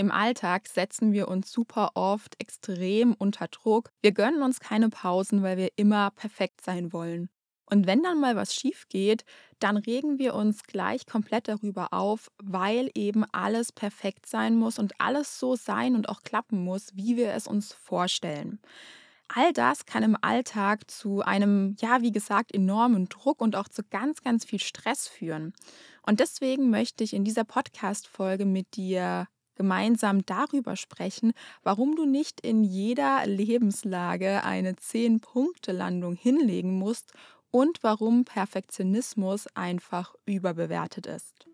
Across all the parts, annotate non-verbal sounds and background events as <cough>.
Im Alltag setzen wir uns super oft extrem unter Druck. Wir gönnen uns keine Pausen, weil wir immer perfekt sein wollen. Und wenn dann mal was schief geht, dann regen wir uns gleich komplett darüber auf, weil eben alles perfekt sein muss und alles so sein und auch klappen muss, wie wir es uns vorstellen. All das kann im Alltag zu einem, ja, wie gesagt, enormen Druck und auch zu ganz, ganz viel Stress führen. Und deswegen möchte ich in dieser Podcast-Folge mit dir gemeinsam darüber sprechen, warum du nicht in jeder Lebenslage eine 10-Punkte-Landung hinlegen musst und warum Perfektionismus einfach überbewertet ist.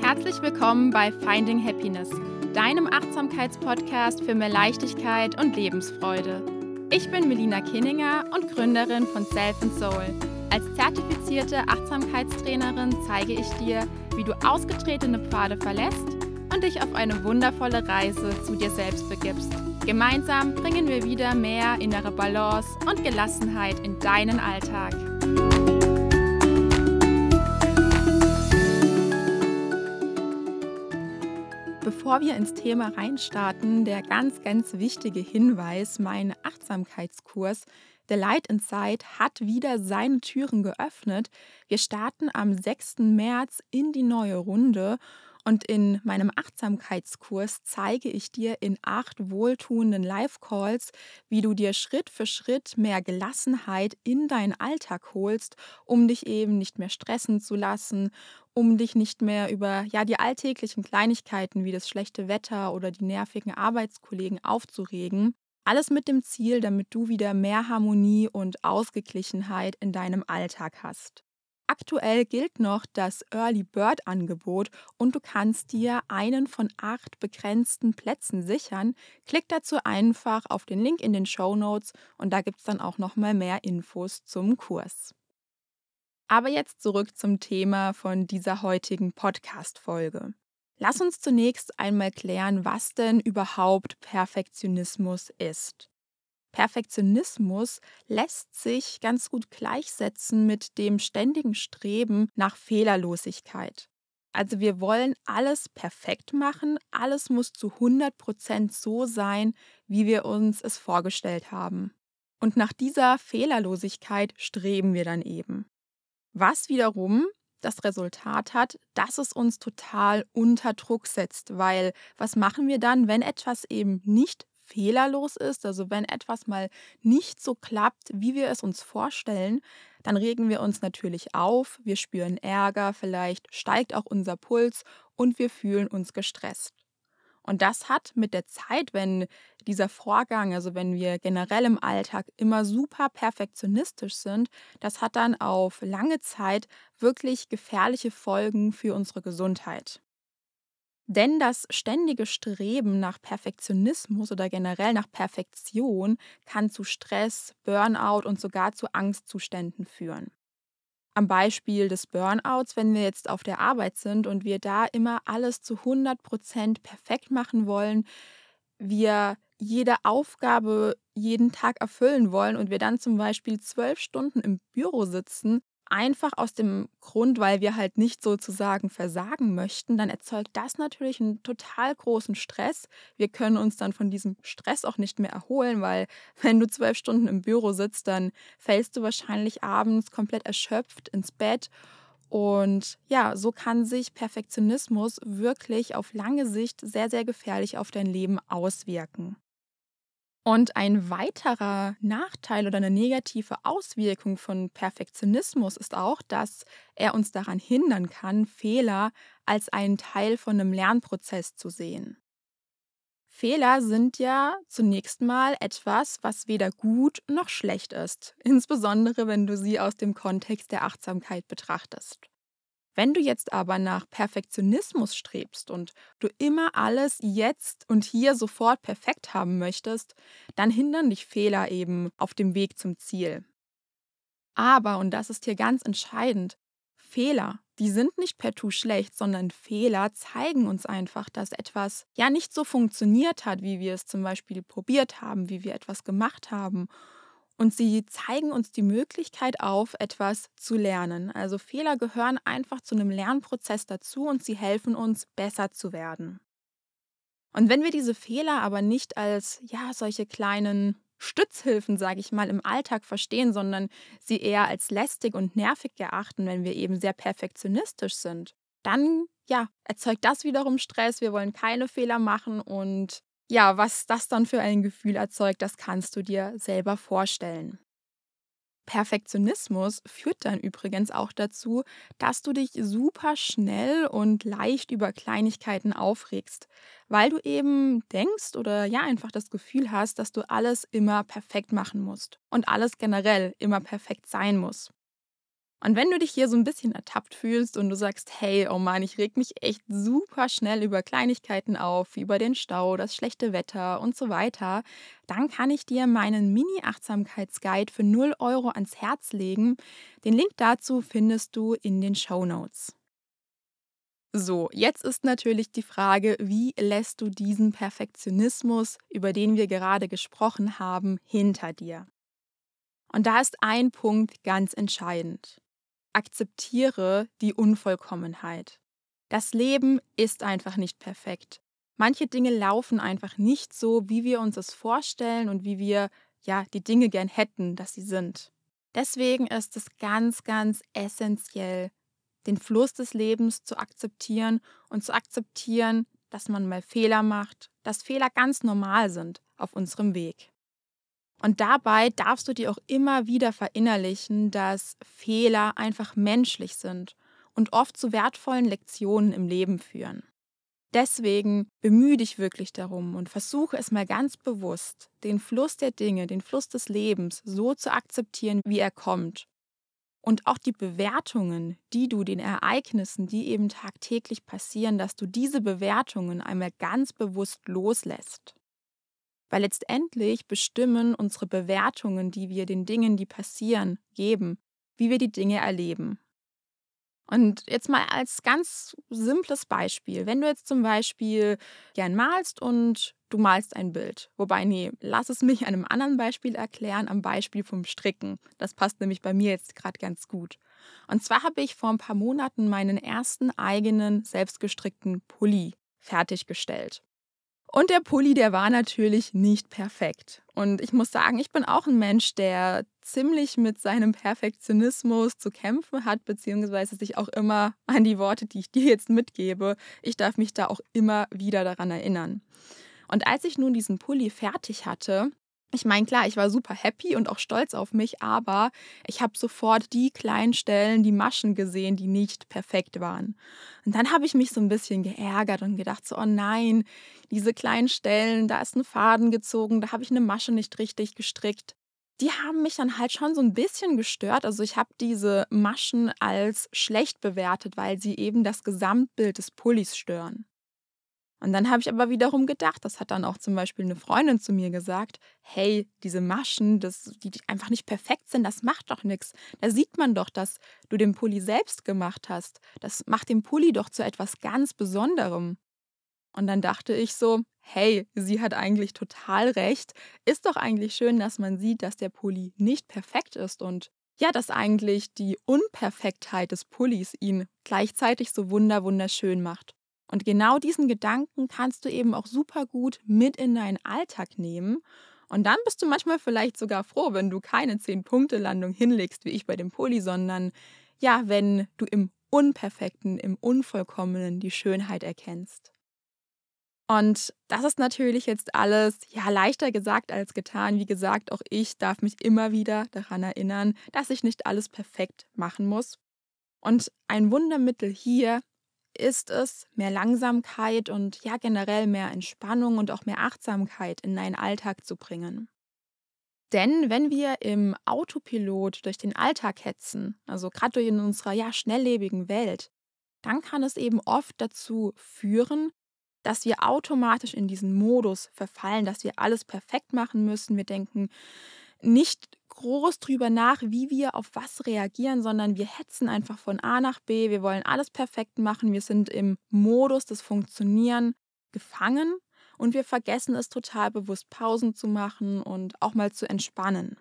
Herzlich willkommen bei Finding Happiness, deinem Achtsamkeitspodcast für mehr Leichtigkeit und Lebensfreude. Ich bin Melina Kinninger und Gründerin von Self Soul. Als zertifizierte Achtsamkeitstrainerin zeige ich dir, wie du ausgetretene Pfade verlässt und dich auf eine wundervolle Reise zu dir selbst begibst. Gemeinsam bringen wir wieder mehr innere Balance und Gelassenheit in deinen Alltag. Bevor wir ins Thema reinstarten, der ganz, ganz wichtige Hinweis, mein Achtsamkeitskurs The Light Inside hat wieder seine Türen geöffnet. Wir starten am 6. März in die neue Runde und in meinem Achtsamkeitskurs zeige ich dir in acht wohltuenden Live-Calls, wie du dir Schritt für Schritt mehr Gelassenheit in deinen Alltag holst, um dich eben nicht mehr stressen zu lassen, um dich nicht mehr über ja die alltäglichen Kleinigkeiten wie das schlechte Wetter oder die nervigen Arbeitskollegen aufzuregen. Alles mit dem Ziel, damit du wieder mehr Harmonie und Ausgeglichenheit in deinem Alltag hast. Aktuell gilt noch das Early Bird Angebot und du kannst dir einen von acht begrenzten Plätzen sichern. Klick dazu einfach auf den Link in den Show Notes und da gibt es dann auch noch mal mehr Infos zum Kurs. Aber jetzt zurück zum Thema von dieser heutigen Podcast-Folge. Lass uns zunächst einmal klären, was denn überhaupt Perfektionismus ist. Perfektionismus lässt sich ganz gut gleichsetzen mit dem ständigen Streben nach Fehlerlosigkeit. Also wir wollen alles perfekt machen, alles muss zu 100% so sein, wie wir uns es vorgestellt haben. Und nach dieser Fehlerlosigkeit streben wir dann eben. Was wiederum das Resultat hat, dass es uns total unter Druck setzt, weil was machen wir dann, wenn etwas eben nicht fehlerlos ist, also wenn etwas mal nicht so klappt, wie wir es uns vorstellen, dann regen wir uns natürlich auf, wir spüren Ärger, vielleicht steigt auch unser Puls und wir fühlen uns gestresst. Und das hat mit der Zeit, wenn dieser Vorgang, also wenn wir generell im Alltag immer super perfektionistisch sind, das hat dann auf lange Zeit wirklich gefährliche Folgen für unsere Gesundheit. Denn das ständige Streben nach Perfektionismus oder generell nach Perfektion kann zu Stress, Burnout und sogar zu Angstzuständen führen. Am Beispiel des Burnouts, wenn wir jetzt auf der Arbeit sind und wir da immer alles zu 100 Prozent perfekt machen wollen, wir jede Aufgabe jeden Tag erfüllen wollen und wir dann zum Beispiel zwölf Stunden im Büro sitzen einfach aus dem Grund, weil wir halt nicht sozusagen versagen möchten, dann erzeugt das natürlich einen total großen Stress. Wir können uns dann von diesem Stress auch nicht mehr erholen, weil <laughs> wenn du zwölf Stunden im Büro sitzt, dann fällst du wahrscheinlich abends komplett erschöpft ins Bett. Und ja, so kann sich Perfektionismus wirklich auf lange Sicht sehr, sehr gefährlich auf dein Leben auswirken. Und ein weiterer Nachteil oder eine negative Auswirkung von Perfektionismus ist auch, dass er uns daran hindern kann, Fehler als einen Teil von einem Lernprozess zu sehen. Fehler sind ja zunächst mal etwas, was weder gut noch schlecht ist, insbesondere wenn du sie aus dem Kontext der Achtsamkeit betrachtest. Wenn du jetzt aber nach Perfektionismus strebst und du immer alles jetzt und hier sofort perfekt haben möchtest, dann hindern dich Fehler eben auf dem Weg zum Ziel. Aber, und das ist hier ganz entscheidend, Fehler, die sind nicht per Tu schlecht, sondern Fehler zeigen uns einfach, dass etwas ja nicht so funktioniert hat, wie wir es zum Beispiel probiert haben, wie wir etwas gemacht haben und sie zeigen uns die Möglichkeit auf, etwas zu lernen. Also Fehler gehören einfach zu einem Lernprozess dazu und sie helfen uns, besser zu werden. Und wenn wir diese Fehler aber nicht als ja solche kleinen Stützhilfen, sage ich mal, im Alltag verstehen, sondern sie eher als lästig und nervig erachten, wenn wir eben sehr perfektionistisch sind, dann ja, erzeugt das wiederum Stress. Wir wollen keine Fehler machen und ja, was das dann für ein Gefühl erzeugt, das kannst du dir selber vorstellen. Perfektionismus führt dann übrigens auch dazu, dass du dich super schnell und leicht über Kleinigkeiten aufregst, weil du eben denkst oder ja einfach das Gefühl hast, dass du alles immer perfekt machen musst und alles generell immer perfekt sein muss. Und wenn du dich hier so ein bisschen ertappt fühlst und du sagst, hey, oh Mann, ich reg mich echt super schnell über Kleinigkeiten auf, wie über den Stau, das schlechte Wetter und so weiter, dann kann ich dir meinen Mini-Achtsamkeitsguide für 0 Euro ans Herz legen. Den Link dazu findest du in den Show Notes. So, jetzt ist natürlich die Frage, wie lässt du diesen Perfektionismus, über den wir gerade gesprochen haben, hinter dir? Und da ist ein Punkt ganz entscheidend akzeptiere die Unvollkommenheit. Das Leben ist einfach nicht perfekt. Manche Dinge laufen einfach nicht so, wie wir uns es vorstellen und wie wir ja die Dinge gern hätten, dass sie sind. Deswegen ist es ganz, ganz essentiell, den Fluss des Lebens zu akzeptieren und zu akzeptieren, dass man mal Fehler macht, dass Fehler ganz normal sind auf unserem Weg. Und dabei darfst du dir auch immer wieder verinnerlichen, dass Fehler einfach menschlich sind und oft zu wertvollen Lektionen im Leben führen. Deswegen bemühe dich wirklich darum und versuche es mal ganz bewusst, den Fluss der Dinge, den Fluss des Lebens so zu akzeptieren, wie er kommt. Und auch die Bewertungen, die du den Ereignissen, die eben tagtäglich passieren, dass du diese Bewertungen einmal ganz bewusst loslässt. Weil letztendlich bestimmen unsere Bewertungen, die wir den Dingen, die passieren, geben, wie wir die Dinge erleben. Und jetzt mal als ganz simples Beispiel. Wenn du jetzt zum Beispiel gern malst und du malst ein Bild. Wobei, nee, lass es mich an einem anderen Beispiel erklären, am Beispiel vom Stricken. Das passt nämlich bei mir jetzt gerade ganz gut. Und zwar habe ich vor ein paar Monaten meinen ersten eigenen selbstgestrickten Pulli fertiggestellt. Und der Pulli, der war natürlich nicht perfekt. Und ich muss sagen, ich bin auch ein Mensch, der ziemlich mit seinem Perfektionismus zu kämpfen hat, beziehungsweise sich auch immer an die Worte, die ich dir jetzt mitgebe, ich darf mich da auch immer wieder daran erinnern. Und als ich nun diesen Pulli fertig hatte, ich meine, klar, ich war super happy und auch stolz auf mich, aber ich habe sofort die kleinen Stellen, die Maschen gesehen, die nicht perfekt waren. Und dann habe ich mich so ein bisschen geärgert und gedacht, so, oh nein, diese kleinen Stellen, da ist ein Faden gezogen, da habe ich eine Masche nicht richtig gestrickt. Die haben mich dann halt schon so ein bisschen gestört. Also ich habe diese Maschen als schlecht bewertet, weil sie eben das Gesamtbild des Pullis stören. Und dann habe ich aber wiederum gedacht, das hat dann auch zum Beispiel eine Freundin zu mir gesagt, hey, diese Maschen, das, die, einfach nicht perfekt sind, das macht doch nichts. Da sieht man doch, dass du den Pulli selbst gemacht hast. Das macht den Pulli doch zu etwas ganz Besonderem. Und dann dachte ich so, hey, sie hat eigentlich total recht. Ist doch eigentlich schön, dass man sieht, dass der Pulli nicht perfekt ist und ja, dass eigentlich die Unperfektheit des Pullis ihn gleichzeitig so wunder wunderschön macht. Und genau diesen Gedanken kannst du eben auch super gut mit in deinen Alltag nehmen. Und dann bist du manchmal vielleicht sogar froh, wenn du keine 10-Punkte-Landung hinlegst, wie ich bei dem Poli, sondern ja, wenn du im Unperfekten, im Unvollkommenen die Schönheit erkennst. Und das ist natürlich jetzt alles ja leichter gesagt als getan. Wie gesagt, auch ich darf mich immer wieder daran erinnern, dass ich nicht alles perfekt machen muss. Und ein Wundermittel hier ist es, mehr Langsamkeit und ja generell mehr Entspannung und auch mehr Achtsamkeit in deinen Alltag zu bringen. Denn wenn wir im Autopilot durch den Alltag hetzen, also gerade in unserer ja schnelllebigen Welt, dann kann es eben oft dazu führen, dass wir automatisch in diesen Modus verfallen, dass wir alles perfekt machen müssen. Wir denken nicht groß drüber nach, wie wir auf was reagieren, sondern wir hetzen einfach von A nach B. Wir wollen alles perfekt machen. Wir sind im Modus des Funktionieren gefangen und wir vergessen es total bewusst, Pausen zu machen und auch mal zu entspannen.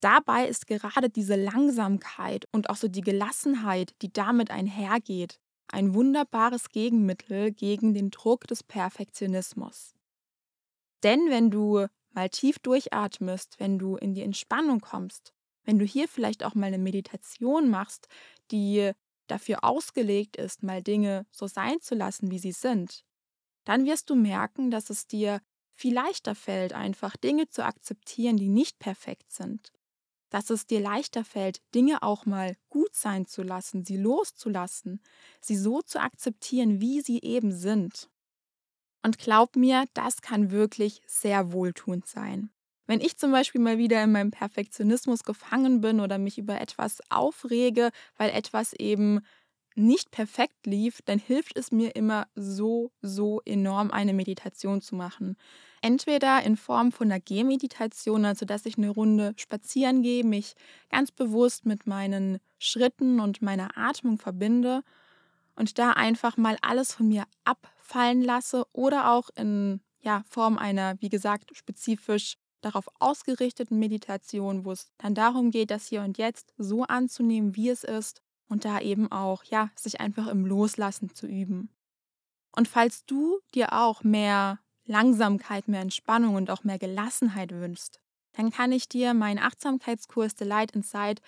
dabei ist gerade diese Langsamkeit und auch so die Gelassenheit, die damit einhergeht, ein wunderbares Gegenmittel gegen den Druck des Perfektionismus. Denn wenn du mal tief durchatmest, wenn du in die Entspannung kommst, wenn du hier vielleicht auch mal eine Meditation machst, die dafür ausgelegt ist, mal Dinge so sein zu lassen, wie sie sind, dann wirst du merken, dass es dir viel leichter fällt, einfach Dinge zu akzeptieren, die nicht perfekt sind. Dass es dir leichter fällt, Dinge auch mal gut sein zu lassen, sie loszulassen, sie so zu akzeptieren, wie sie eben sind. Und glaub mir, das kann wirklich sehr wohltuend sein. Wenn ich zum Beispiel mal wieder in meinem Perfektionismus gefangen bin oder mich über etwas aufrege, weil etwas eben nicht perfekt lief, dann hilft es mir immer so, so enorm, eine Meditation zu machen. Entweder in Form von einer Gehmeditation, also dass ich eine Runde spazieren gehe, mich ganz bewusst mit meinen Schritten und meiner Atmung verbinde und da einfach mal alles von mir abfallen lasse oder auch in ja, Form einer, wie gesagt, spezifisch darauf ausgerichteten Meditation, wo es dann darum geht, das hier und jetzt so anzunehmen, wie es ist und da eben auch, ja, sich einfach im Loslassen zu üben. Und falls du dir auch mehr Langsamkeit, mehr Entspannung und auch mehr Gelassenheit wünschst, dann kann ich dir meinen Achtsamkeitskurs The Light Inside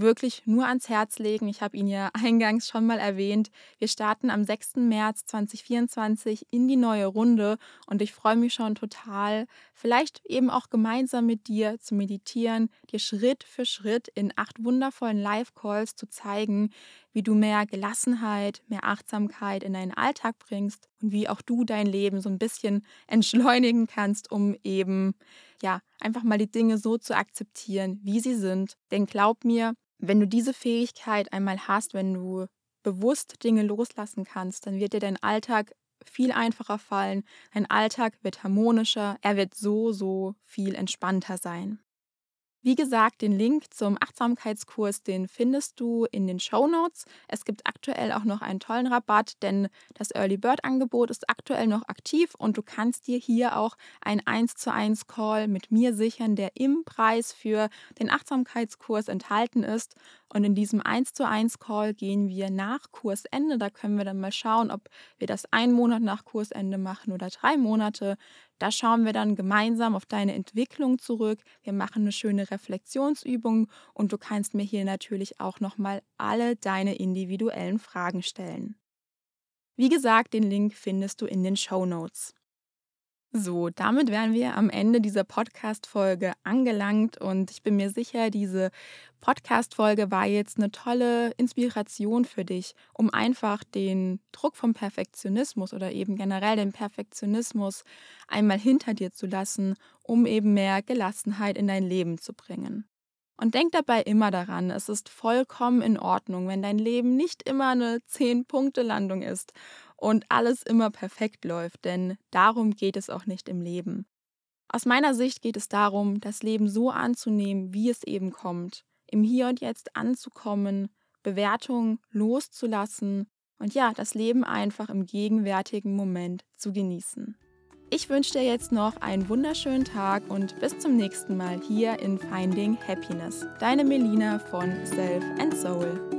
wirklich nur ans Herz legen. Ich habe ihn ja <laughs> eingangs schon mal erwähnt. Wir starten am 6. März 2024 in die neue Runde und ich freue mich schon total, vielleicht eben auch gemeinsam mit dir zu meditieren, dir Schritt für Schritt in acht wundervollen Live-Calls zu zeigen, wie du mehr Gelassenheit, mehr Achtsamkeit in deinen Alltag bringst und wie auch du dein Leben so ein bisschen <laughs> entschleunigen kannst, um eben ja, einfach mal die Dinge so zu akzeptieren, wie sie sind. Denn glaub mir, wenn du diese Fähigkeit einmal hast, wenn du bewusst Dinge loslassen kannst, dann wird dir dein Alltag viel einfacher fallen. Dein Alltag wird harmonischer, er wird so, so viel entspannter sein. Wie gesagt, den Link zum Achtsamkeitskurs, den findest du in den Show Notes. Es gibt aktuell auch noch einen tollen Rabatt, denn das Early Bird Angebot ist aktuell noch aktiv und du kannst dir hier auch ein 1 zu 1 Call mit mir sichern, der im Preis für den Achtsamkeitskurs enthalten ist. Und in diesem 1 zu 1 Call gehen wir nach Kursende. Da können wir dann mal schauen, ob wir das einen Monat nach Kursende machen oder drei Monate. Da schauen wir dann gemeinsam auf deine Entwicklung zurück. Wir machen eine schöne Reflexionsübung und du kannst mir hier natürlich auch nochmal alle deine individuellen Fragen stellen. Wie gesagt, den Link findest du in den Show Notes. So, damit wären wir am Ende dieser Podcast-Folge angelangt und ich bin mir sicher, diese Podcast-Folge war jetzt eine tolle Inspiration für dich, um einfach den Druck vom Perfektionismus oder eben generell den Perfektionismus einmal hinter dir zu lassen, um eben mehr Gelassenheit in dein Leben zu bringen. Und denk dabei immer daran, es ist vollkommen in Ordnung, wenn dein Leben nicht immer eine 10-Punkte-Landung ist und alles immer perfekt läuft, denn darum geht es auch nicht im Leben. Aus meiner Sicht geht es darum, das Leben so anzunehmen, wie es eben kommt, im Hier und Jetzt anzukommen, Bewertungen loszulassen und ja, das Leben einfach im gegenwärtigen Moment zu genießen. Ich wünsche dir jetzt noch einen wunderschönen Tag und bis zum nächsten Mal hier in Finding Happiness. Deine Melina von Self and Soul.